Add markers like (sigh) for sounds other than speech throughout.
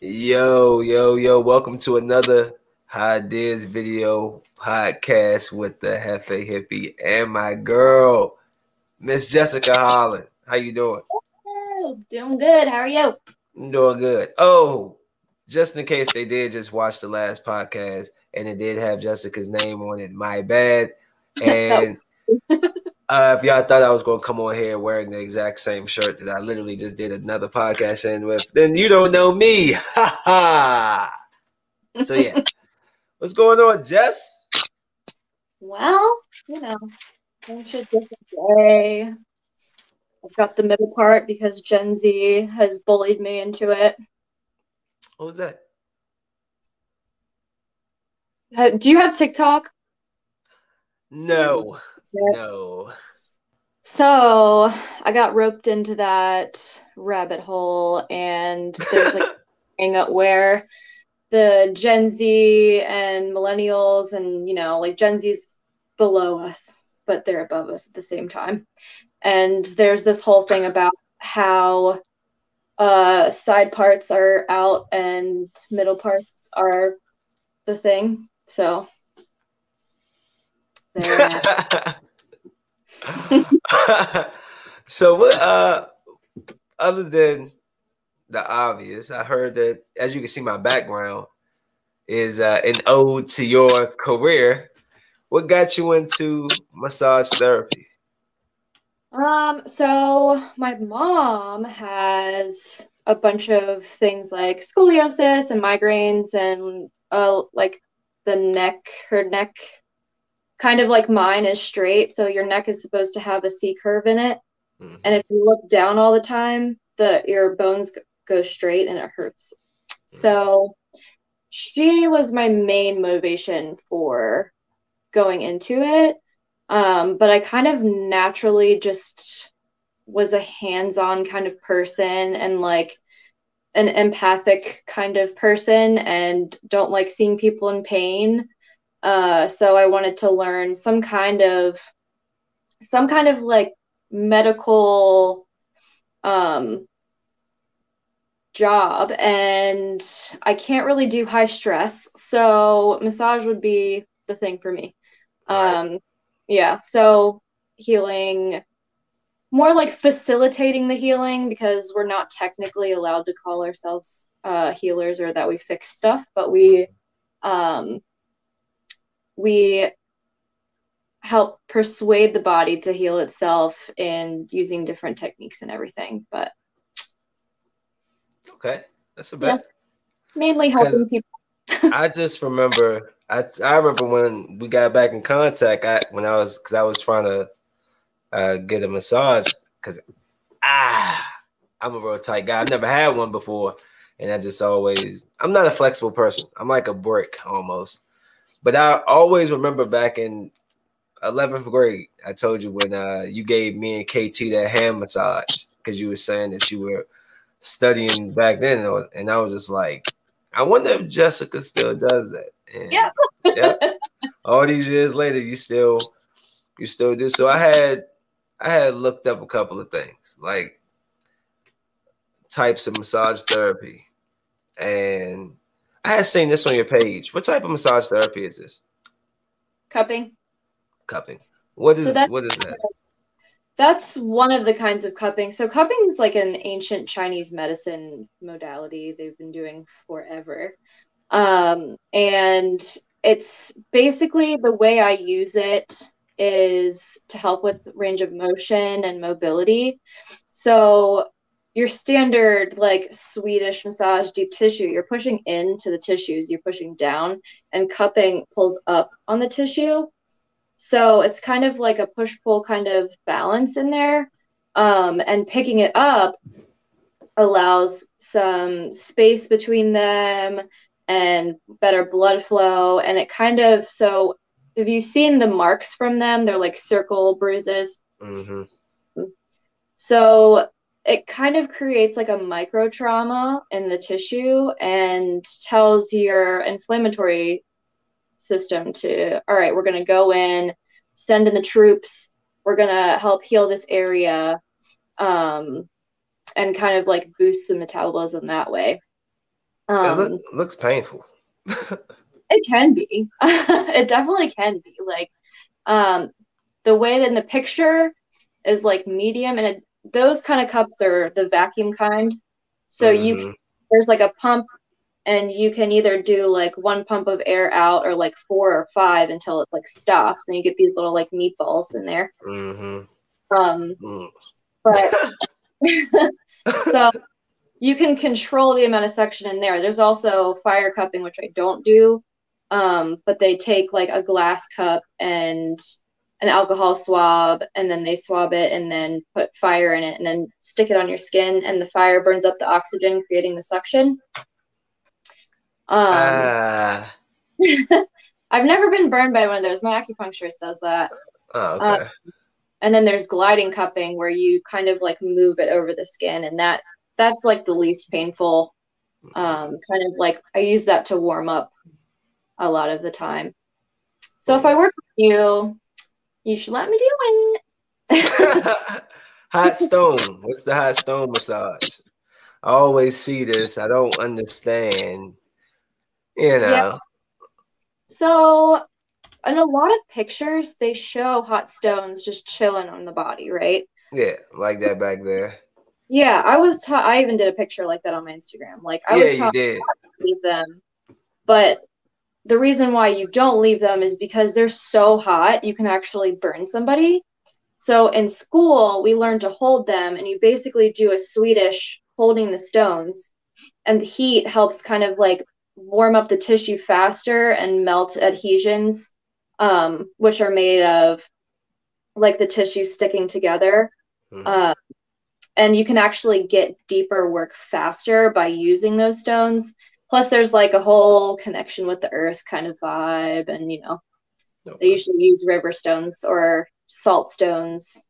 Yo, yo, yo, welcome to another High Diz video podcast with the Hefe Hippie and my girl, Miss Jessica Holland. How you doing? Oh, doing good. How are you? I'm doing good. Oh, just in case they did just watch the last podcast and it did have Jessica's name on it, my bad. (laughs) And uh, if y'all thought I was going to come on here wearing the exact same shirt that I literally just did another podcast in with, then you don't know me. (laughs) Ha ha. So yeah, (laughs) what's going on, Jess? Well, you know, friendship different day. I've got the middle part because Gen Z has bullied me into it. What was that? Uh, Do you have TikTok? No, no. So I got roped into that rabbit hole, and there's like (laughs) a thing where the Gen Z and millennials, and you know, like Gen Z's below us, but they're above us at the same time. And there's this whole thing about how uh, side parts are out and middle parts are the thing. So there. (laughs) (laughs) so what uh other than the obvious, I heard that as you can see my background is uh, an ode to your career. What got you into massage therapy? Um, so my mom has a bunch of things like scoliosis and migraines and uh like the neck, her neck kind of like mine is straight, so your neck is supposed to have a C curve in it. Mhm. And if you look down all the time, the your bones go straight and it hurts. So she was my main motivation for going into it. Um, but I kind of naturally just was a hands-on kind of person and like an empathic kind of person and don't like seeing people in pain. Uh, so I wanted to learn some kind of some kind of like medical um job and I can't really do high stress, so massage would be the thing for me. Right. Um yeah, so healing more like facilitating the healing because we're not technically allowed to call ourselves uh healers or that we fix stuff, but we um we help persuade the body to heal itself and using different techniques and everything, but Okay, that's a Yeah. mainly helping people. I just remember I I remember when we got back in contact. I when I was because I was trying to uh, get a massage because ah I'm a real tight guy. I've never had one before, and I just always I'm not a flexible person. I'm like a brick almost. But I always remember back in 11th grade, I told you when uh, you gave me and KT that hand massage because you were saying that you were studying back then, and I was, and I was just like, I wonder if Jessica still does that. And Yeah. yeah. All these years later, you still you still do. So I had I had looked up a couple of things like types of massage therapy, and I had seen this on your page. What type of massage therapy is this? Cupping. Cupping. What So is that's- what is that? That's one of the kinds of cupping. So cupping is like an ancient Chinese medicine modality they've been doing forever. Um, and it's basically the way I use it is to help with range of motion and mobility. So your standard like Swedish massage deep tissue, you're pushing into the tissues, you're pushing down, and cupping pulls up on the tissue. So it's kind of like a push pull kind of balance in there. Um, and picking it up allows some space between them and better blood flow. And it kind of, so have you seen the marks from them? They're like circle bruises. hmm So it kind of creates like a micro trauma in the tissue and tells your inflammatory system to, all right, we're going to go in, send in the troops, we're going to help heal this area, um, and kind of like boost the metabolism that way. Um, it look, looks painful. it can be. (laughs) it definitely can be. Like um, the way that in the picture is like medium, and it, those kind of cups are the vacuum kind. So mm-hmm. you there's like a pump, and you can either do like one pump of air out or like four or five until it like stops, and you get these little like meatballs in there. Mm-hmm. Um, mm. but (laughs) so you can control the amount of suction in there. There's also fire cupping, which I don't do. Um, but they take like a glass cup and an alcohol swab and then they swab it and then put fire in it and then stick it on your skin and the fire burns up the oxygen creating the suction. Um, uh. (laughs) i've never been burned by one of those. My acupuncturist does that. Oh, okay. Um, and then there's gliding cupping where you kind of like move it over the skin and that that's like the least painful. Um, kind of like i use that to warm up a lot of the time. So if i work with you you should let me do it. (laughs) hot stone. What's the hot stone massage? I always see this. I don't understand. You know. Yeah. So, in a lot of pictures, they show hot stones just chilling on the body, right? Yeah, like that back there. Yeah, I was taught. I even did a picture like that on my Instagram. Like I yeah, was taught to leave them, but the reason why you don't leave them is because they're so hot, you can actually burn somebody. So in school, we learn to hold them, and you basically do a Swedish holding the stones, and the heat helps kind of like warm up the tissue faster and melt adhesions, um, which are made of like the tissue sticking together. Mm-hmm. Uh, and you can actually get deeper work faster by using those stones Plus, there's like a whole connection with the earth kind of vibe, and you know, okay. they usually use river stones or salt stones.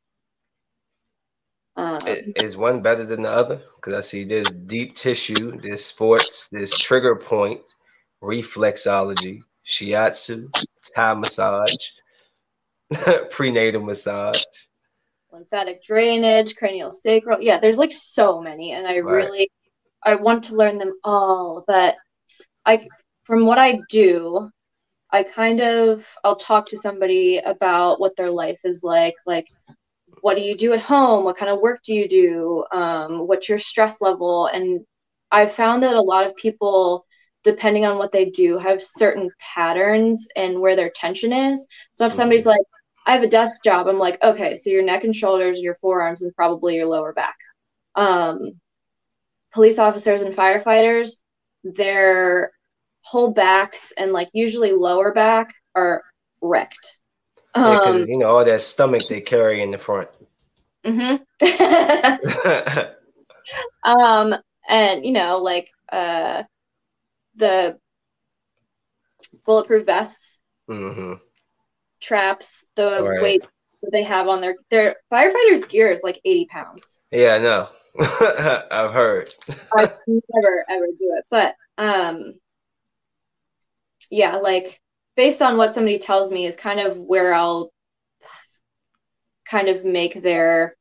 Um, is one better than the other? Because I see there's deep tissue, there's sports, there's trigger point, reflexology, shiatsu, Thai massage, (laughs) prenatal massage, lymphatic drainage, cranial sacral. Yeah, there's like so many, and I right. really I want to learn them all, but I from what I do, I kind of I'll talk to somebody about what their life is like, like what do you do at home? What kind of work do you do? Um, what's your stress level? And I found that a lot of people, depending on what they do, have certain patterns and where their tension is. So if somebody's like, I have a desk job, I'm like, okay, so your neck and shoulders, your forearms, and probably your lower back. Um, police officers and firefighters, their whole backs and like usually lower back are wrecked. Yeah, um, you know all that stomach they carry in the front. Mm-hmm. (laughs) um, and you know, like uh, the bulletproof vests, mm-hmm. traps, the right. weight that they have on their their firefighters' gear is like eighty pounds. Yeah, I know. (laughs) I've heard. I never ever do it, but um, yeah, like based on what somebody tells me is kind of where I'll kind of make their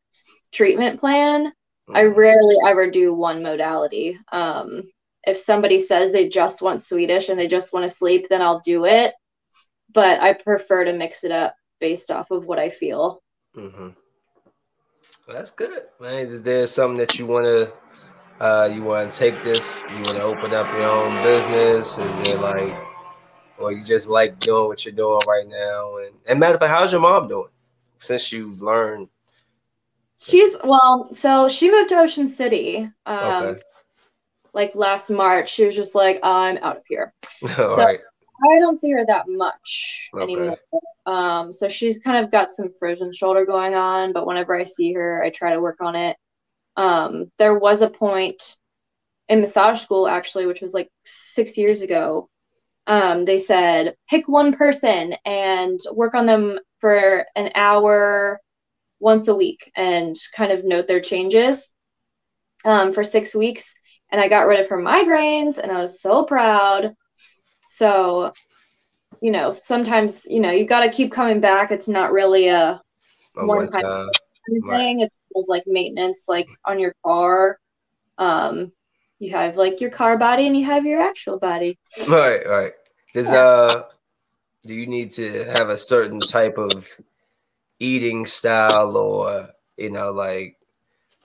treatment plan. Mm-hmm. I rarely ever do one modality. Um, if somebody says they just want Swedish and they just want to sleep, then I'll do it. But I prefer to mix it up based off of what I feel. Mm-hmm. Well, that's good, man. Is there something that you want to uh, you want to take this? You want to open up your own business? Is it like, or you just like doing what you're doing right now? And and matter of fact, how's your mom doing since you've learned? She's well, so she moved to Ocean City. Um, okay. Like last March, she was just like, "I'm out of here." (laughs) All so, right. I don't see her that much okay. anymore. Um, so she's kind of got some frozen shoulder going on, but whenever I see her, I try to work on it. Um, there was a point in massage school actually, which was like six years ago. Um, they said pick one person and work on them for an hour once a week and kind of note their changes um, for six weeks. And I got rid of her migraines, and I was so proud. So, you know, sometimes, you know, you've got to keep coming back. It's not really a, one time thing. Right. It's like maintenance, like on your car. Um, you have like your car body and you have your actual body. Right, right. Does uh do you need to have a certain type of eating style or you know like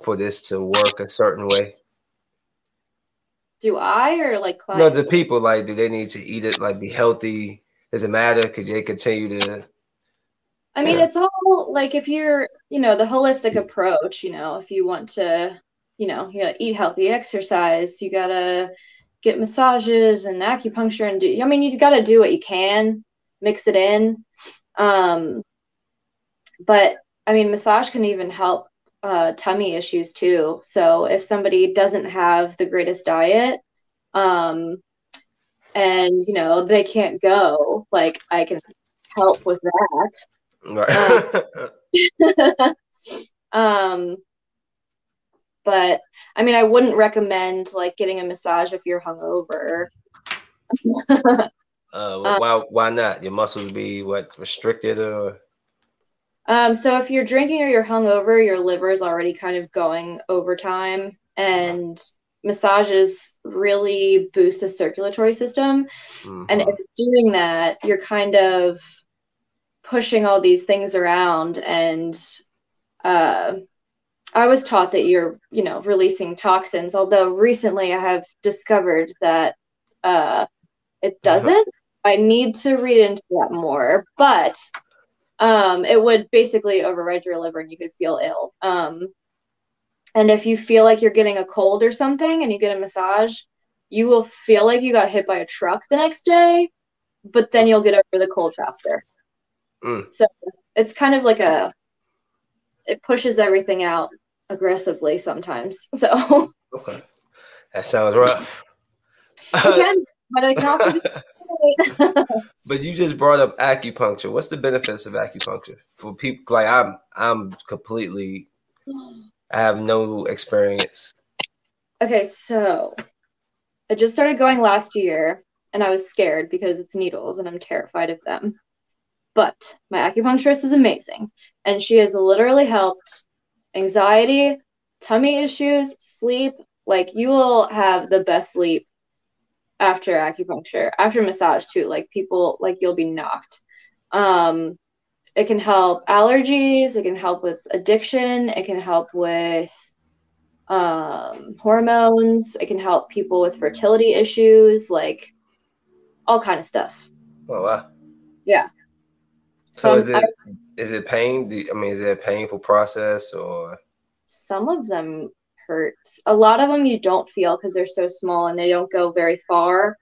for this to work a certain way? Do I or like clients? No, the people like do they need to eat it like be healthy? Does it matter? Could they continue to I mean, yeah. it's all like if you're, you know, the holistic approach, you know, if you want to, you know, you eat healthy, exercise, you gotta get massages and acupuncture and do I mean you gotta do what you can, mix it in. Um but I mean massage can even help uh, tummy issues too. So if somebody doesn't have the greatest diet, um, and you know they can't go, like I can help with that. Right. um, (laughs) um, but I mean, I wouldn't recommend like getting a massage if you're hungover. uh, well, (laughs) why why not? Your muscles be what restricted or um, so if you're drinking or you're hungover, your liver is already kind of going overtime, and massages really boost the circulatory system. Mm-hmm. And if doing that, you're kind of pushing all these things around, and uh, I was taught that you're, you know, releasing toxins. Although recently I have discovered that uh, it doesn't. I need to read into that more, but um, it would basically override your liver and you could feel ill. Um, and if you feel like you're getting a cold or something and you get a massage, you will feel like you got hit by a truck the next day, but then you'll get over the cold faster. Mm. So it's kind of like a, it pushes everything out aggressively sometimes. (laughs) So, okay. That sounds rough. It can, but it can also be (laughs) but you just brought up acupuncture. What's the benefits of acupuncture for people? Like I'm, I'm completely. I have no experience. Okay, so I just started going last year, and I was scared because it's needles, and I'm terrified of them. But my acupuncturist is amazing, and she has literally helped anxiety, tummy issues, sleep. Like you will have the best sleep after acupuncture, after massage too. Like people, like you'll be knocked. Um, it can help allergies. It can help with addiction. It can help with um, hormones. It can help people with fertility issues, like all kind of stuff. Oh wow! Yeah. So, so is it I, is it pain? I mean, is it a painful process or? Some of them hurts. A lot of them you don't feel because they're so small and they don't go very far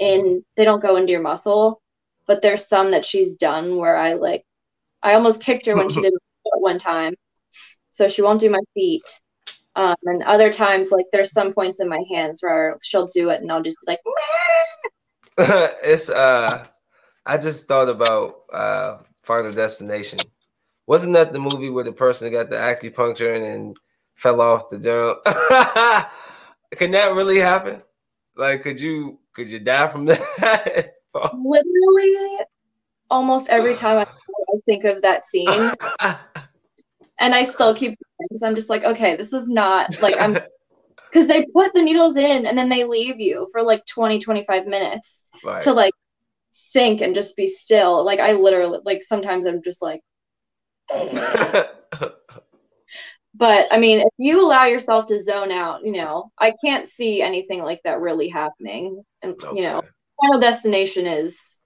and they don't go into your muscle. But there's some that she's done where I like, I almost kicked her when she (laughs) did it one time. So she won't do my feet. Um, and other times, like there's some points in my hands where she'll do it and I'll just be like, (laughs) it's, uh, I just thought about uh, Final Destination. Wasn't that the movie where the person got the acupuncture and then fell off the jump. (laughs) Can that really happen? Like, could you could you die from (laughs) that? Literally, almost every time I, think of that scene, (laughs) and I still keep because I'm just like, okay, this is not like I'm because they put the needles in and then they leave you for like 20 25 minutes right. to like think and just be still like i literally like sometimes i'm just like but I mean, if you allow yourself to zone out, you know, I can't see anything like that really happening. And okay. you know, Final Destination is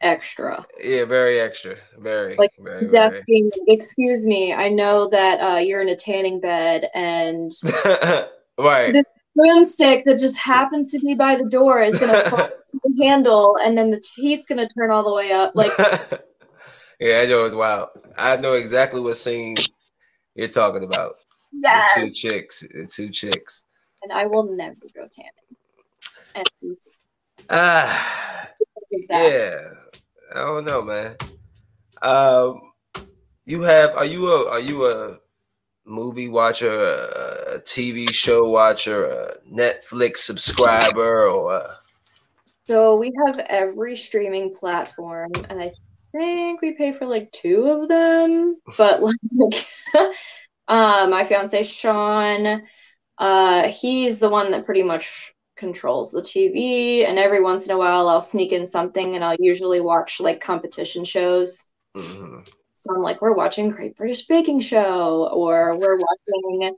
extra. Yeah, very extra. Very like very, death very. being. Excuse me, I know that uh, you're in a tanning bed and (laughs) right. This broomstick that just happens to be by the door is going (laughs) to fall to the handle, and then the heat's going to turn all the way up. Like, (laughs) yeah, I know it's wild. I know exactly what scene you're talking about. Yes. The two chicks. The two chicks. And I will never go tanning. And ah, uh, yeah. I don't know, man. Um, you have? Are you a? Are you a movie watcher, a TV show watcher, a Netflix subscriber, or? So we have every streaming platform, and I think we pay for like two of them, but (laughs) like uh, (laughs) my fiance Sean Uh, he's the one that pretty much controls the TV, and every once in a while I'll sneak in something, and I'll usually watch like competition shows. Mm-hmm. So I'm like, we're watching Great British Baking Show, or we're watching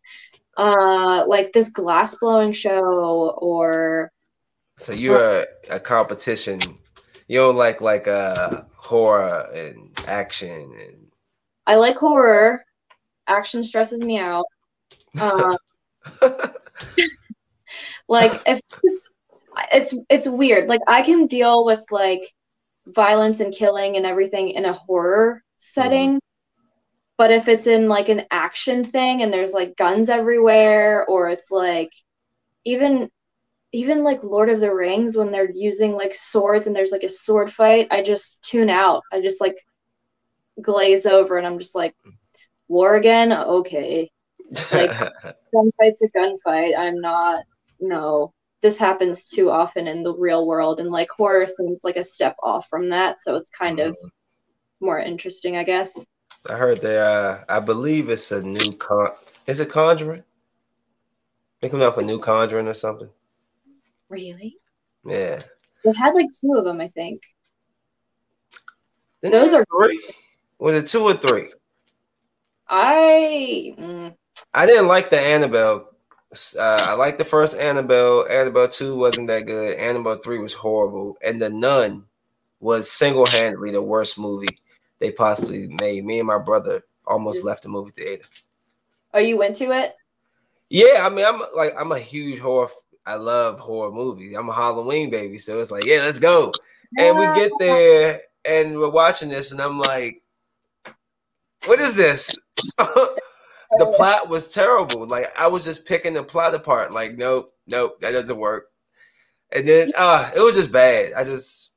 uh like this glass blowing show, or so you're a, a competition. You don't like like uh horror and action and I like horror. Action stresses me out. Uh, (laughs) like if it's, it's it's weird. Like I can deal with like violence and killing and everything in a horror setting. Mm. But if it's in like an action thing and there's like guns everywhere or it's like even even like Lord of the Rings when they're using like swords and there's like a sword fight, I just tune out. I just like glaze over and I'm just like, war again? Okay. Like (laughs) gunfight's a gunfight. I'm not no. This happens too often in the real world and like horror seems like a step off from that, so it's kind mm. of more interesting, I guess. I heard that uh I believe it's a new con is it conjuring? They coming up with a new conjuring or something. Really? Yeah. They had like two of them, I think. Didn't Those are three. Was it two or three? I mm. I didn't like the Annabelle. Uh, I liked the first Annabelle. Annabelle two wasn't that good. Annabelle three was horrible, and the Nun was single handedly the worst movie they possibly made. Me and my brother almost left the movie theater. Are you into it? Yeah, I mean, I'm like I'm a huge horror I love horror movies. I'm a Halloween baby, so it's like, yeah, let's go. And we get there and we're watching this, and I'm like, what is this? (laughs) the plot was terrible. Like I was just picking the plot apart. Like, nope, nope, that doesn't work. And then uh it was just bad. I just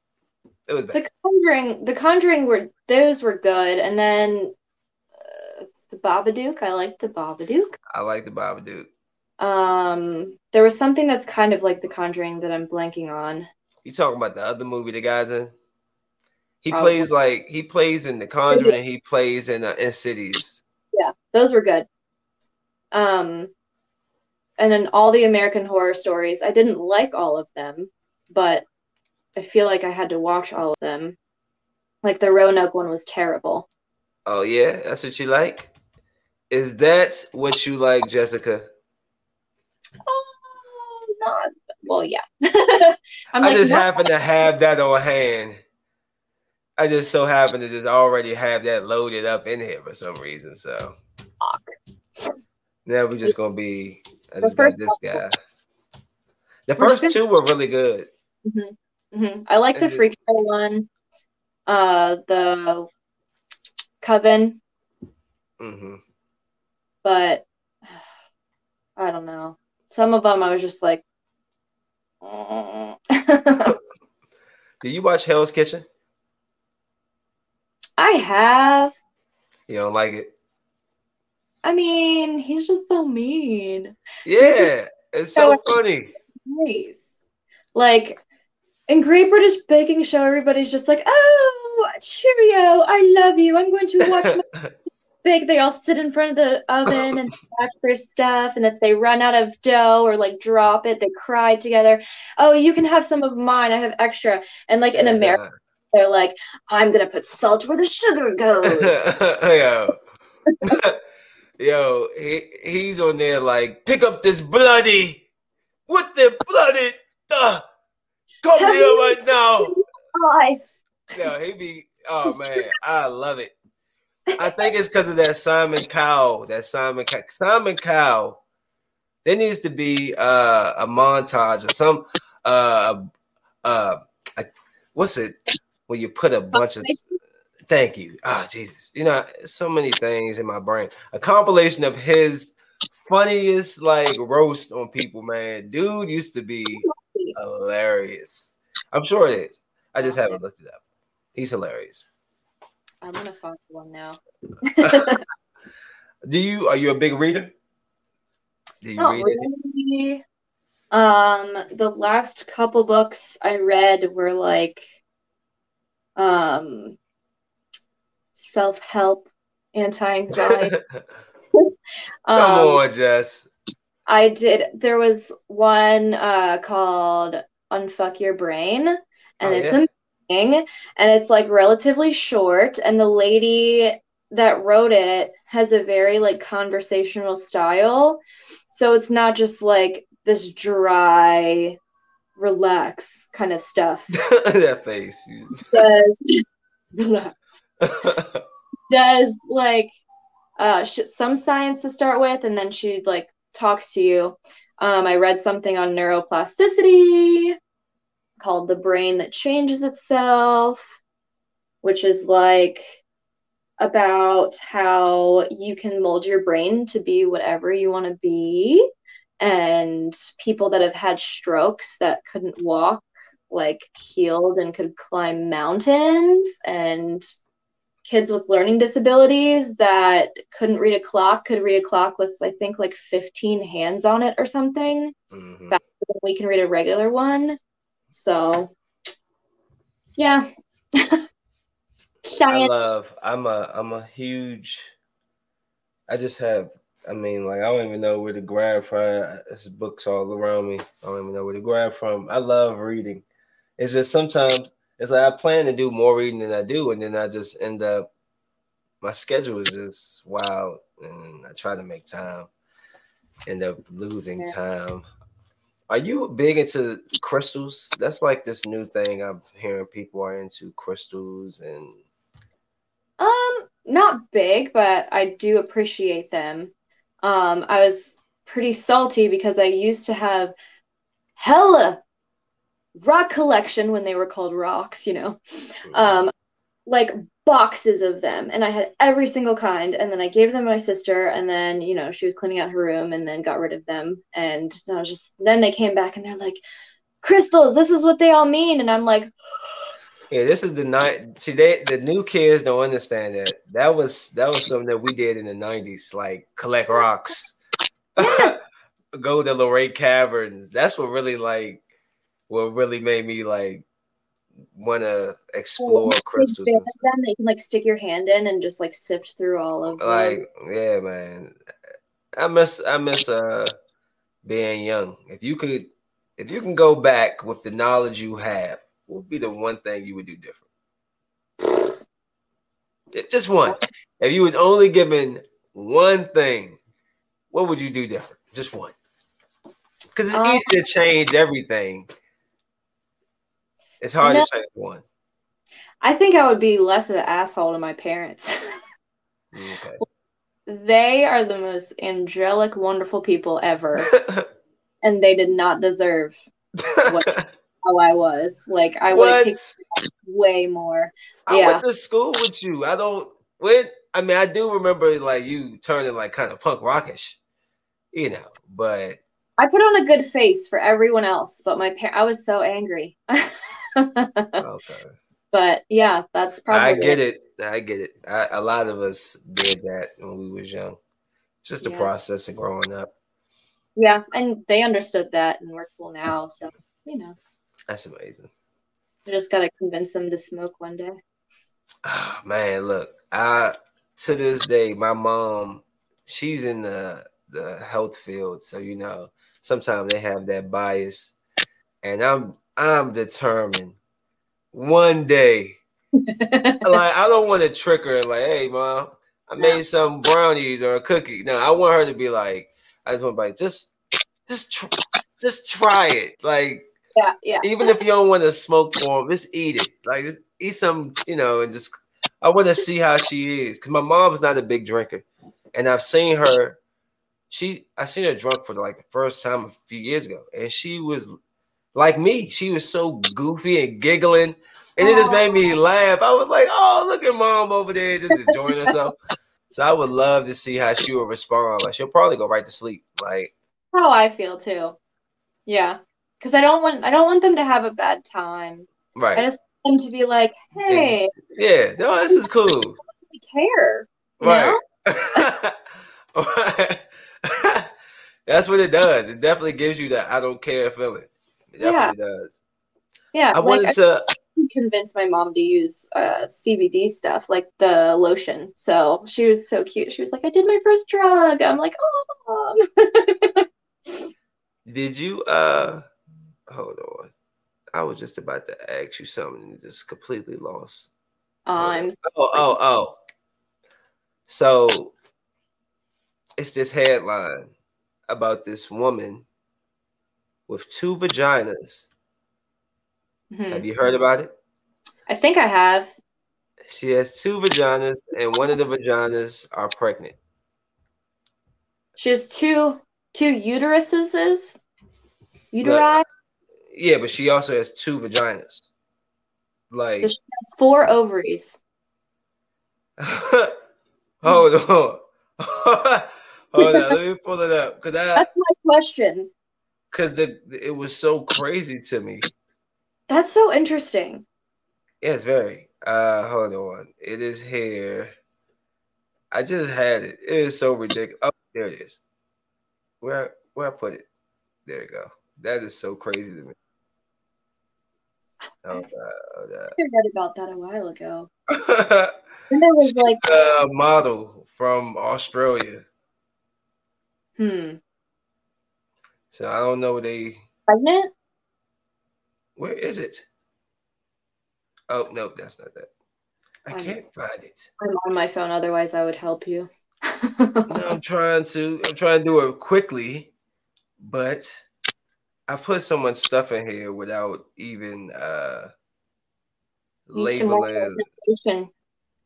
it was bad. The Conjuring, the Conjuring were those were good, and then uh, the Babadook. I like the Babadook. I like the Babadook. Um, there was something that's kind of like The Conjuring that I'm blanking on. You talking about the other movie the guy's in? He oh, plays like he plays in The Conjuring and he plays in uh, Cities. Yeah, those were good. Um, and then all the American Horror Stories. I didn't like all of them, but I feel like I had to watch all of them. Like the Roanoke one was terrible. Oh yeah, that's what you like. Is that what you like, Jessica? Oh, not well. Yeah. (laughs) I just happen to have that on hand. I just so happen to just already have that loaded up in here for some reason. So now we're just gonna be. I just got this guy. The first two were really good. Mm-hmm. Mm-hmm. I like the freak show one. Uh, the coven. Mm-hmm. But (sighs) I don't know some of them I was just like. Mm. (laughs) Do you watch Hell's Kitchen? I have. You don't like it? I mean, he's just so mean. Yeah, it's so, so funny. Nice. Like in Great British Baking Show, everybody's just like, "Oh, cheerio! I love you. I'm going to watch (laughs) my big. They all sit in front of the oven and (coughs) pack their stuff. And if they run out of dough or like drop it, they cry together. Oh, you can have some of mine. I have extra. And like in. America, they're like, I'm gonna put salt where the sugar goes. (laughs) Yo. (laughs) Yo, he, he's on there like, pick up this bloody, what the bloody, uh, come have here right now. Life. Yo, he be, oh (laughs) man, I love it. I think it's because of that Simon Cowell. That Simon Simon Cowell. There needs to be uh, a montage or some uh uh what's it when you put a bunch of thank you. Ah, oh, Jesus. You know, so many things in my brain. A compilation of his funniest like roast on people, man. Dude used to be hilarious. I'm sure it is. I just haven't looked it up. He's hilarious. I'm gonna find one now. (laughs) Do you are you a big reader? Do you Not read really. It? Um, the last couple books I read were like um self-help, anti-anxiety. (laughs) Come um, on, Jess. I did. There was one uh, called "Unfuck Your Brain," and Oh, it's yeah? And it's like relatively short. And the lady that wrote it has a very like conversational style, so it's not just like this dry, relax kind of stuff. (laughs) that face. Does (laughs) relax (laughs) does like uh sh- some science to start with and then she'd like talks to you um i read something on neuroplasticity called the brain that changes itself which is like about how you can mold your brain to be whatever you want to be and people that have had strokes that couldn't walk like healed and could climb mountains and kids with learning disabilities that couldn't read a clock could read a clock with I think like 15 hands on it or something. Mhm. Faster than we can read a regular one. So yeah. I love. I'm a. I'm a huge. I just have. I mean, like I don't even know where to grab from. There's books all around me. I don't even know where to grab from. I love reading. It's just sometimes it's like I plan to do more reading than I do, and then I just end up. My schedule is just wild, and I try to make time. End up losing Yeah. time. Are you big into crystals? That's like this new thing I'm hearing people are into crystals and Um, not big, but I do appreciate them. Um, I was pretty salty because I used to have hella rock collection when they were called rocks, you know. Um, like boxes of them, and I had every single kind, and then I gave them to my sister, and then you know she was cleaning out her room, and then got rid of them, and I was just then they came back and they're like, crystals, this is what they all mean, and I'm like, Yeah, this is the night. See, they the new kids don't understand that. That was that was something that we did in the nineties, like collect rocks, yes, (laughs) go to Luray Caverns. That's what really like what really made me like want to explore crystals. And bag them that you can like stick your hand in and just like sift through all of stuff. them. Like, yeah, man. I miss I miss uh being young. If you could if you can go back with the knowledge you have, what would be the one thing you would do different? Just one. If you was only given one thing, what would you do different? Just one. Because it's Um, easy to change everything. It's hard to change one. I think I would be less of an asshole to my parents. Okay. (laughs) they are the most angelic, wonderful people ever, (laughs) and they did not deserve (laughs) how I was. Like I would what? taken way more. I Yeah. went to school with you. I don't. When I mean, I do remember like you turning like kind of punk rockish, you know. But I put on a good face for everyone else, but my par- I was so angry. Okay, (laughs) but yeah, that's probably I get it. I get it. I, a lot of us did that when we was young. It's just a Yeah. process of growing up. Yeah, and they understood that, and we're cool now. So you know, That's amazing. I just gotta convince them to smoke one day. Oh, man, look, I to this day, my mom, she's in the the health field, so you know, sometimes they have that bias, and I'm I'm determined one day, (laughs) like I don't want to trick her, like, hey, mom, I No. made some brownies or a cookie. No, I want her to be like, I just want to be like, just just tr- just try it, like yeah, yeah. even if you don't want to smoke for them, just eat it. Like eat some, you know, and just I want to see how she is. Cause my mom's not a big drinker. And I've seen her, she I seen her drunk for like the first time a few years ago. And she was like me. She was so goofy and giggling. And it just made me laugh. I was like, oh, look at mom over there just enjoying herself. (laughs) So I would love to see how she would respond. Like she'll probably go right to sleep. Like, How I feel too. Yeah, because I don't want I don't want them to have a bad time. Right. I just want them to be like, hey, Yeah. No, this is cool. care. Right. (laughs) Right. (laughs) That's what it does. It definitely gives you that I don't care feeling. Yeah, it definitely does. Yeah, I like wanted I to can convince my mom to use uh, CBD stuff, like the lotion. So she was so cute. She was like, "I did my first drug." I'm like, "Oh." Did you uh hold on? I was just about to ask you something and just completely lost. I'm oh oh oh. So it's this headline about this woman with two vaginas. Mhm. Have you heard about it? I think I have. She has two vaginas, and one of the vaginas are pregnant. She has two two uteruses. Uteri. Yeah, but she also has two vaginas. Like, So she has four ovaries. (laughs) hold on, (laughs) hold on. Let me pull it up because I That's my question. Because the it was so crazy to me. That's so interesting. Yes, very. Uh, hold on. It is here. I just had it. It is so ridiculous. Oh, there it is. Where where I put it? There you go. That is so crazy to me. (laughs) Oh god. Oh, I read about that a while ago. (laughs) And there was like, a model from Australia. hmm, So I don't know they pregnant? where is it? Oh no, that's not that. I can't find it. I'm on my phone, otherwise I would help you. No, I'm (laughs) trying to I'm trying to do it quickly, but I put so much stuff in here without even uh Need some more labeling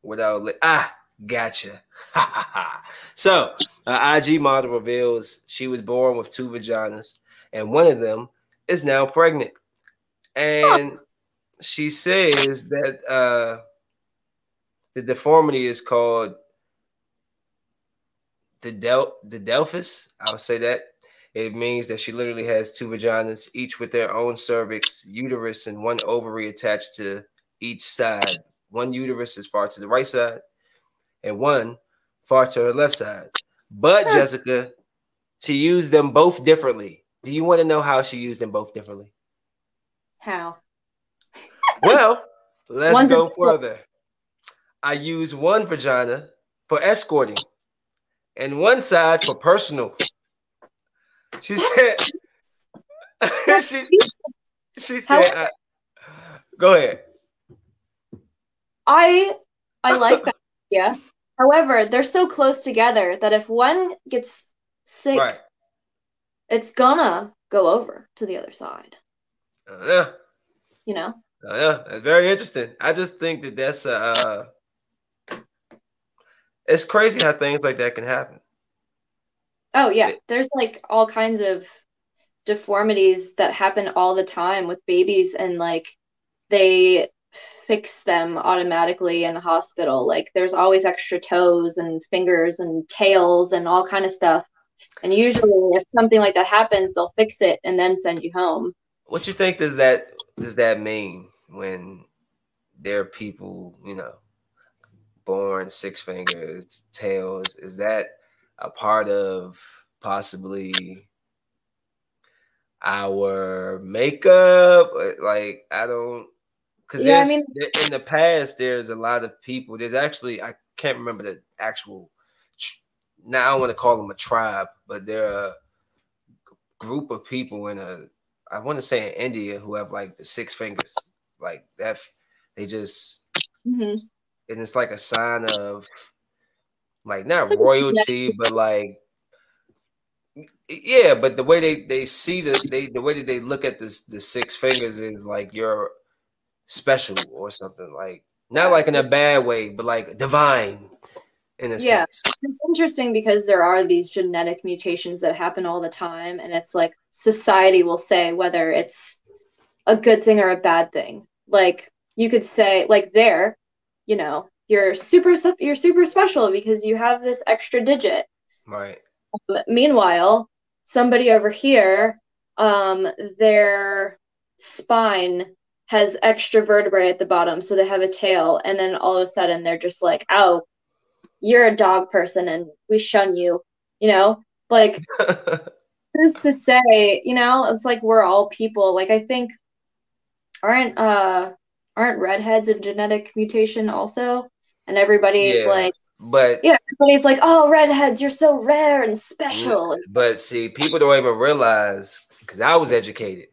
without ah gotcha (laughs) so uh, ig model reveals she was born with two vaginas and one of them is now pregnant. And she says that uh the deformity is called the del didelphys i'll say that. It means that she literally has two vaginas each with their own cervix uterus and one ovary attached to each side. One uterus is far to the right side and one far to her left side. But Jessica, she used them both differently. Do you want to know how she used them both differently? How? Well, let's One's go further. I use one vagina for escorting and one side for personal. She said, (laughs) she, she said, uh, go ahead. I I like that idea. However, they're so close together that if one gets sick, Right. it's gonna go over to the other side. Uh, yeah. You know? Uh, yeah, that's very interesting. I just think that that's a. Uh, it's crazy how things like that can happen. Oh yeah, It- there's like all kinds of deformities that happen all the time with babies and like they fix them automatically in the hospital. Like there's always extra toes and fingers and tails and all kind of stuff. And usually if something like that happens, they'll fix it and then send you home. What you think does that does that mean when there are people, you know, born six fingers, tails? Is that a part of possibly our makeup? Like I don't because Yeah, I there's mean- in the past there's a lot of people. There's actually I can't remember the actual. Now I don't want to call them a tribe, but they're a group of people in a I want to say in India who have like the six fingers, like that. They just Mhm. and it's like a sign of like not It's like royalty, but like yeah, but the way they they see the they the way that they look at this the six fingers is like you're special or something like not like in a bad way, but like divine in a Yeah. sense. It's interesting because there are these genetic mutations that happen all the time, and it's like society will say whether it's a good thing or a bad thing. Like you could say, like there, you know, you're super you're super special because you have this extra digit. Right. But meanwhile, somebody over here, um, their spine has extra vertebrae at the bottom, so they have a tail, and then all of a sudden they're just like, "Oh, you're a dog person, and we shun you." You know, like (laughs) who's to say? You know, it's like we're all people. Like I think aren't uh aren't redheads a genetic mutation also? And everybody's Yeah. like, But yeah, everybody's like, "Oh, redheads, you're so rare and special." But see, people don't even realize because I was educated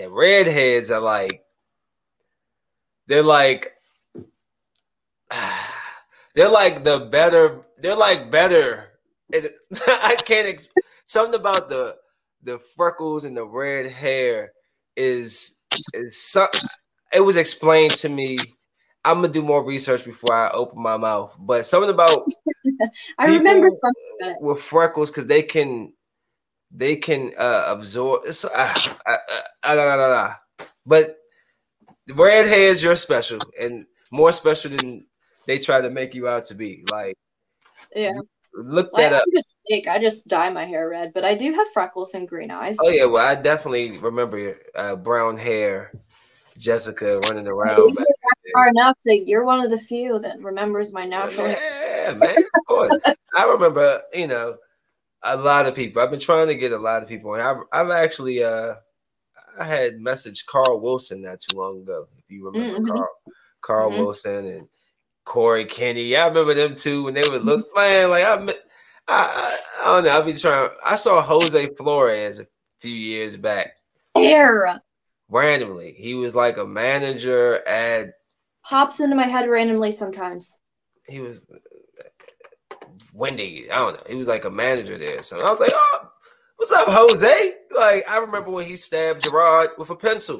that redheads are like they're like (sighs) they're like the better. They're like better. (laughs) I can't. Ex- something about the the freckles and the red hair is is some. It was explained to me I'm gonna do more research before I open my mouth. But something about (laughs) I remember with freckles because they can they can uh, absorb. It's, uh, uh, uh, nah, nah, nah. But red hairs, you're special and more special than they try to make you out to be. Like, yeah. Look that like, up. I'm just fake. I just dye my hair red, but I do have freckles and green eyes. Oh yeah, well I definitely remember uh, brown hair Jessica running around. far enough that you're one of the few that remembers my natural. Yeah, man. Of course. (laughs) I remember, you know, a lot of people. I've been trying to get a lot of people, and I've, I've actually, uh, I had messaged Carl Wilson not too long ago. If you remember mm-hmm. Carl, Carl mm-hmm. Wilson and Corey Kenny, yeah, I remember them too when they would look, man. Like I, I, I, I don't know. I'll be trying. I saw Jose Flores a few years back. There randomly. He was like a manager at pops into my head randomly sometimes. He was Wendy. I don't know. He was like a manager there. So I was like, oh, what's up, Jose? Like, I remember when he stabbed Gerard with a pencil.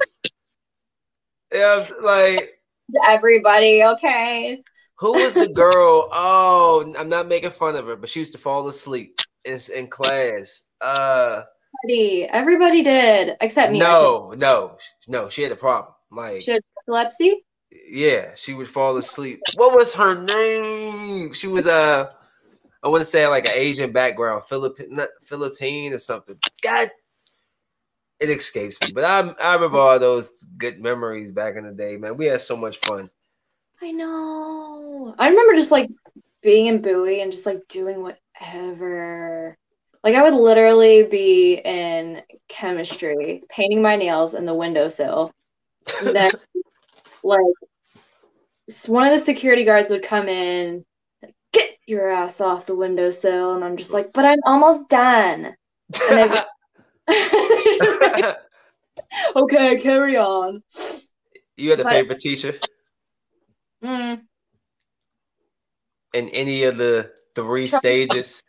Yeah, like (laughs) everybody, okay. Who was the girl? Oh, I'm not making fun of her, but she used to fall asleep in, in class. Uh Everybody, everybody did except me. No, no, no. She had a problem. Like she had epilepsy. Yeah, she would fall asleep. What was her name? She was a, uh, I want to say like an Asian background, Philippine, Philippine or something. God, it escapes me. But I, I remember all those good memories back in the day, man. We had so much fun. I know. I remember just like being in Bowie and just like doing whatever. Like I would literally be in chemistry, painting my nails in the windowsill. And then (laughs) like one of the security guards would come in, your ass off the windowsill, and I'm just like, but I'm almost done. like, (laughs) okay, carry on. You had a but, favorite teacher? Mm, in any of the three stages?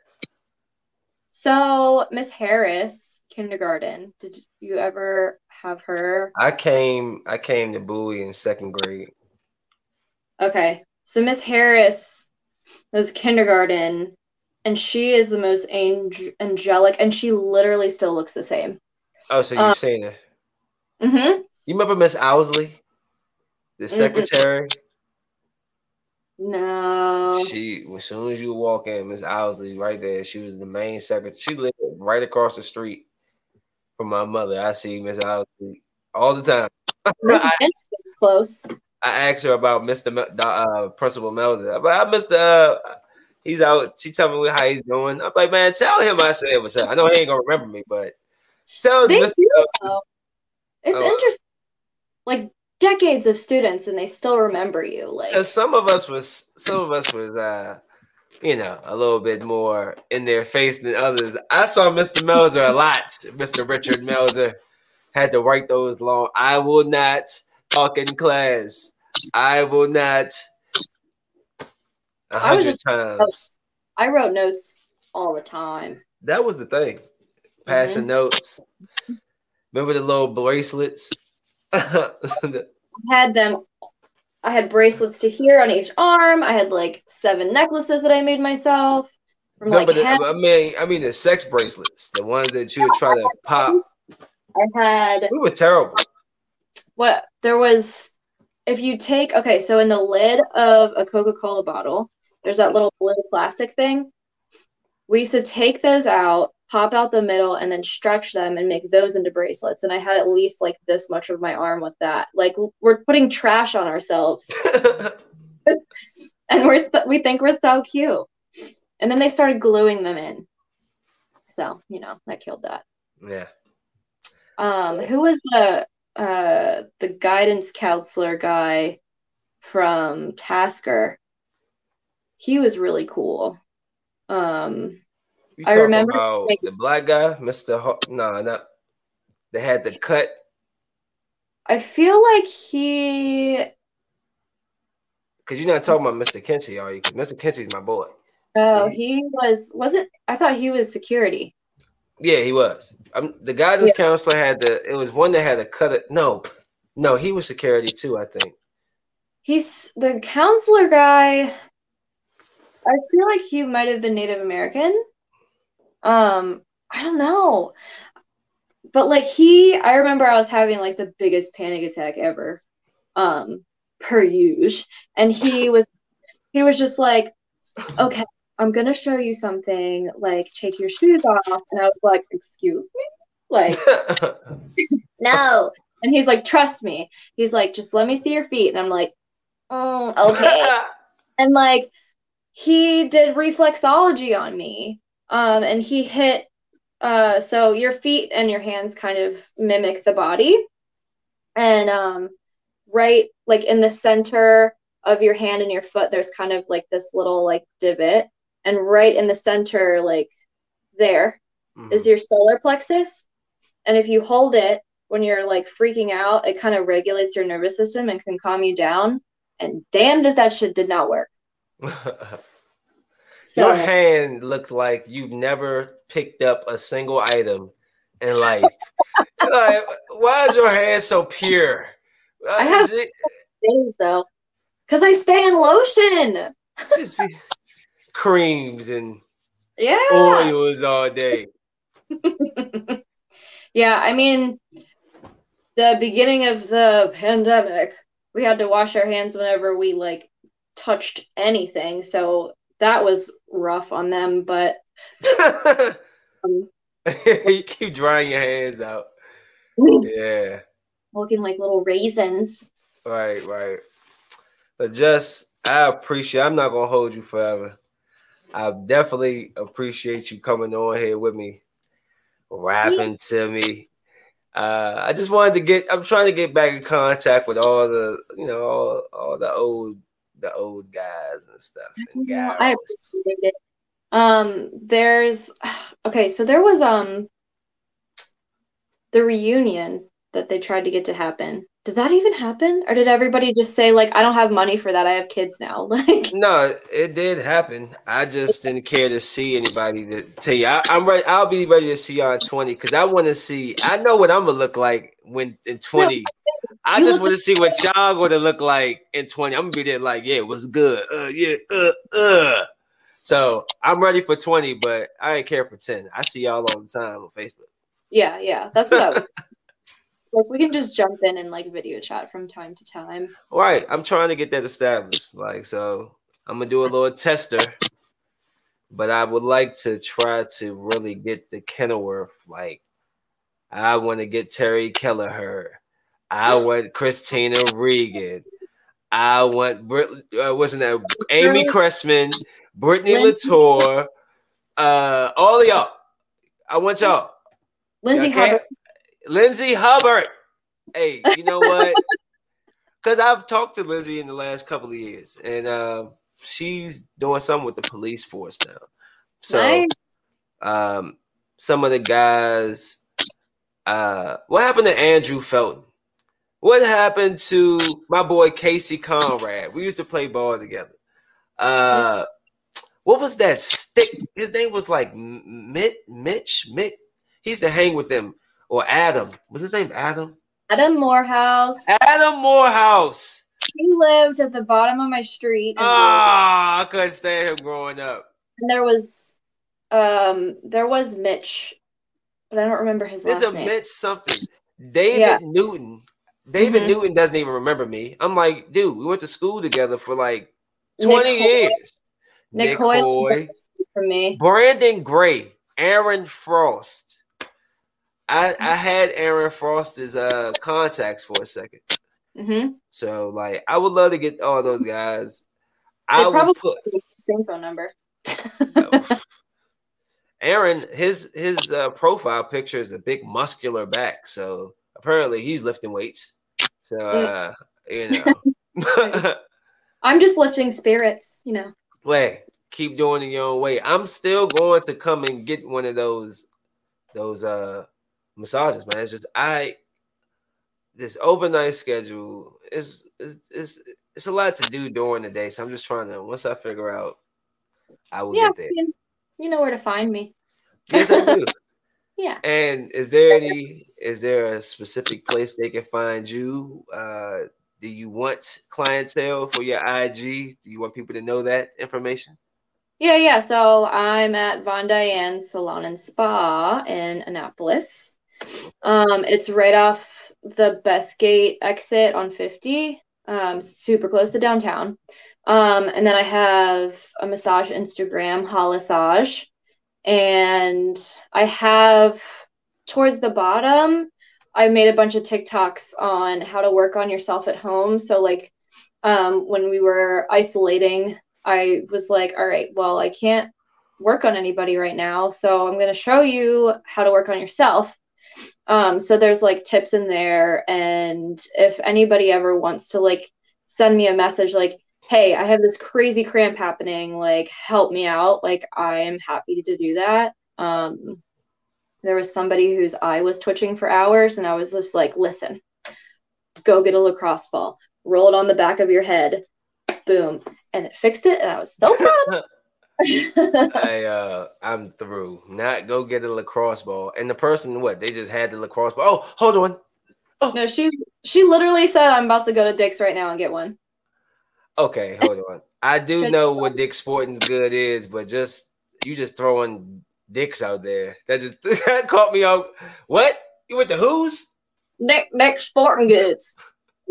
So, Miss Harris, kindergarten. Did you ever have her? I came I came to Bowie in second grade. Okay. So Miss Harris was kindergarten and she is the most ang- angelic and she literally still looks the same. Oh, so you're um, saying that? Mm-hmm. You remember Miss Owsley? The secretary? Mm-hmm. No. She as soon as you walk in, Miss Owsley right there. She was the main secretary. She lived right across the street from my mother. I see Miss Owsley all the time. Miss was close. I asked her about Mr. Mel- uh, Principal Melzer. But I Mr. Uh, he's out. She tell me how he's doing. I'm like, man, tell him I said what's up. I know he ain't gonna remember me, but tell they Mr. Do, it's oh. interesting. Like decades of students and they still remember you like some of us was some of us was uh you know a little bit more in their face than others i saw mr melzer a lot mr richard melzer had to write those long i will not in class i will not a hundred times i wrote notes all the time that was the thing passing mm-hmm. notes remember the little bracelets (laughs) I had them. I had bracelets to here on each arm. I had like seven necklaces that I made myself. From, no, like, the, I mean, I mean the sex bracelets, the ones that you would try to pop. I had. We were terrible. What there was, if you take okay, so in the lid of a Coca Cola bottle, there's that little blue plastic thing. We used to take those out, pop out the middle and then stretch them and make those into bracelets. And I had at least like this much of my arm with that. Like we're putting trash on ourselves. (laughs) and we're we think we're so cute. And then they started gluing them in. So, you know, that killed that. Yeah. Um, who was the uh the guidance counselor guy from Tasker? he was really cool. Um, You I remember Sphinx. the black guy, Mister. Ho- no, not. They had the cut. I feel like he. Because you're not talking about Mister Kinsey, are you? Mister Kinsey's my boy. Oh, he was wasn't. I thought he was security. Yeah, he was. Um, the guidance counselor had the. It was one that had a cut. It. No, no, he was security too. I think. He's the counselor guy. I feel like he might have been Native American. Um, I don't know. But like he I remember I was having like the biggest panic attack ever. Um, per usual. And he was he was just like, Okay, I'm gonna show you something, like take your shoes off. And I was like, excuse me? Like, (laughs) no. And he's like, trust me. He's like, just let me see your feet. And I'm like, "Mm, okay. (laughs) and like he did reflexology on me um and he hit uh so your feet and your hands kind of mimic the body and um right like in the center of your hand and your foot there's kind of like this little like divot and right in the center like there is Mhm. your solar plexus and if you hold it when you're like freaking out it kind of regulates your nervous system and can calm you down and damned if that shit did not work (laughs) so Your hand looks like you've never picked up a single item in life. like, why is your hand so pure? I have- days though because i stay in lotion creams and yeah oils all day. (laughs) yeah i mean the beginning of the pandemic we had to wash our hands whenever we like touched anything so that was rough on them but um, (laughs) you keep drying your hands out. (laughs) Yeah, looking like little raisins right, right. But just, I appreciate. I'm not gonna hold you forever. I definitely appreciate you coming on here with me, rapping to me. Uh, I just wanted to get. I'm trying to get back in contact with all the, you know, all, all the old, the old guys and stuff. And Yeah, I appreciate it. Um, there's (sighs) okay, so there was um the reunion that they tried to get to happen. Did that even happen? Or did everybody just say like I don't have money for that, I have kids now? (laughs) Like No, it did happen. I just didn't care to see anybody to tell you. I, I'm ready. I'll be ready to see y'all in 20 because I want to see. I know what I'm gonna look like when in 20. I just want to see what y'all gonna look like in 20. I'm gonna be there like, yeah, it was good. Uh, yeah, uh, uh. So I'm ready for 20, but I ain't care for 10. I see y'all all the time on Facebook. yeah, yeah, that's what I was (laughs) like we can just jump in and like video chat from time to time. All right, I'm trying to get that established. Like, so I'm gonna do a little tester, but I would like to try to really get the Kenilworth. Like, I want to get Terry Kelleher. I want Christina Regan. I want Brit, uh, wasn't that Amy Cressman, Brittany Latour, uh, all of y'all. I want y'all. Lindsay Okay. Hubbard. Lindsay Hubbard. Hey, you know what? (laughs) Because I've talked to Lizzie in the last couple of years, and um, she's doing something with the police force now. So, Nice. um, some of the guys. Uh, what happened to Andrew Felton? What happened to my boy Casey Conrad? We used to play ball together. Uh, what was that stick? His name was like Mitch, Mitch, Mick. He used to hang with them. Or Adam. Was his name Adam? Adam Morehouse. Adam Morehouse. He lived at the bottom of my street. Ah, I couldn't stand him growing up. And there was um there was Mitch, but I don't remember his There's last a name. Mitch something. David Yeah. Newton. David Mhm. Newton doesn't even remember me. I'm like, dude, we went to school together for like 20 Nick years. Nick Nick Hoy. Hoy. for me. Brandon Gray, Aaron Frost. I I had Aaron Frost's uh contacts for a second. hmm So like I would love to get all those guys. I would probably- put Same phone number. (laughs) Aaron, his his uh, profile picture is a big muscular back, so apparently he's lifting weights. So uh, you know, (laughs) I'm just lifting spirits, you know. Wait, keep doing it your own way. I'm still going to come and get one of those those uh massages, man. It's just I this overnight schedule is is is it's a lot to do during the day. So I'm just trying to once I figure out I will yeah, get there. You know where to find me. Yes, I do. (laughs) yeah. And is there any is there a specific place they can find you? Uh do you want clientele for your IG? Do you want people to know that information? Yeah, yeah. So I'm at Von Diane Salon and Spa in Annapolis. Um, it's right off the Bestgate exit on 50, um, super close to downtown. Um, and then I have a massage Instagram, Holisage. And I have towards the bottom, I made a bunch of TikToks on how to work on yourself at home. So, like, um, when we were isolating I was like, all right, well, I can't work on anybody right now. So I'm going to show you how to work on yourself. Um, so there's like tips in there. And if anybody ever wants to like send me a message like, hey, I have this crazy cramp happening, like help me out, like I am happy to do that. Um, there was somebody whose eye was twitching for hours, and I was just like, listen, go get a lacrosse ball, roll it on the back of your head, boom and it fixed it, and I was so proud. (laughs) I uh I'm through. Not go get a lacrosse ball. And the person what they just had the lacrosse ball. Oh, hold on. Oh. No, she she literally said I'm about to go to Dick's right now and get one. Okay, hold on. I do know what Dick's Sporting Good is, but just you just throwing dicks out there. That just (laughs) that caught me out. What? You with the who's? Nick Nick Sporting Goods.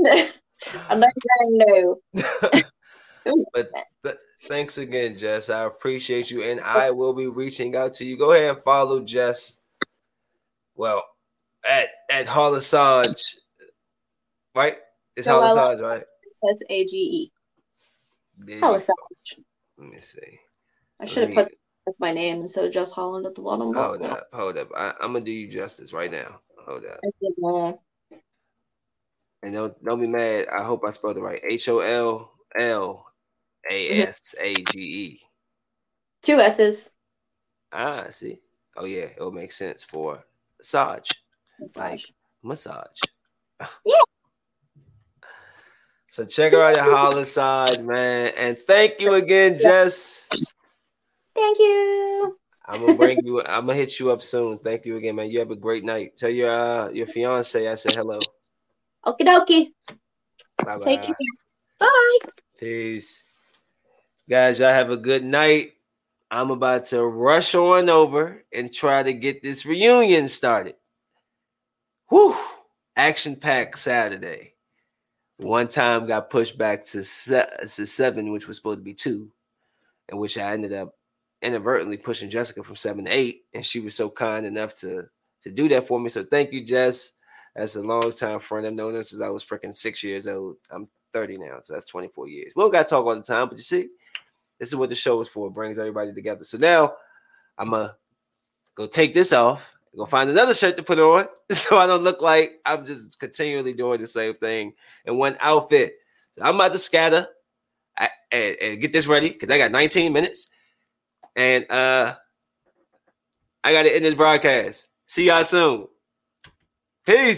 I know you know. but th- thanks again, Jess. I appreciate you, and I will be reaching out to you. Go ahead and follow Jess. Well, at at Holisage, right? It's so Holisage, right? It says A G E. Holisage. Let me see. I should have put that's my name instead of Jess Holland at the bottom. Hold up, hold up. I, am gonna do you justice right now. Hold up. And don't don't be mad. I hope I spelled it right. H O L L a S A G E. Two S's. Ah, see. Oh yeah, it would make sense for massage. Massage. Like massage. Yeah. So check her out at Holisage, man. And thank you again, Jess. Thank you. I'm gonna bring you. I'm gonna hit you up soon. Thank you again, man. You have a great night. Tell your uh, your fiance I said hello. Okie dokie. Bye Take care. Bye. Peace. Guys, y'all have a good night. I'm about to rush on over and try to get this reunion started. Whew! Action packed Saturday. One time got pushed back to, se- to seven, which was supposed to be two, and which I ended up inadvertently pushing Jessica from seven to eight. And she was so kind enough to to do that for me. So thank you, Jess. That's a long time friend. I've known her since I was freaking six years old. I'm 30 now, so that's 24 years. We don't got to talk all the time, but you see, this is what the show is for. It brings everybody together. So now I'm gonna go take this off, go find another shirt to put on, (laughs) so I don't look like I'm just continually doing the same thing in one outfit. So I'm about to scatter and, and get this ready because I got 19 minutes, and uh, I got to end this broadcast. See y'all soon. Peace.